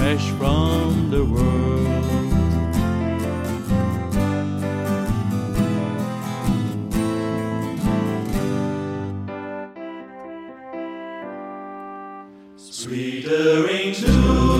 fresh from the world. Sweeter tune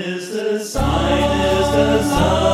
the sign is the sign.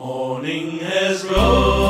Morning has rose.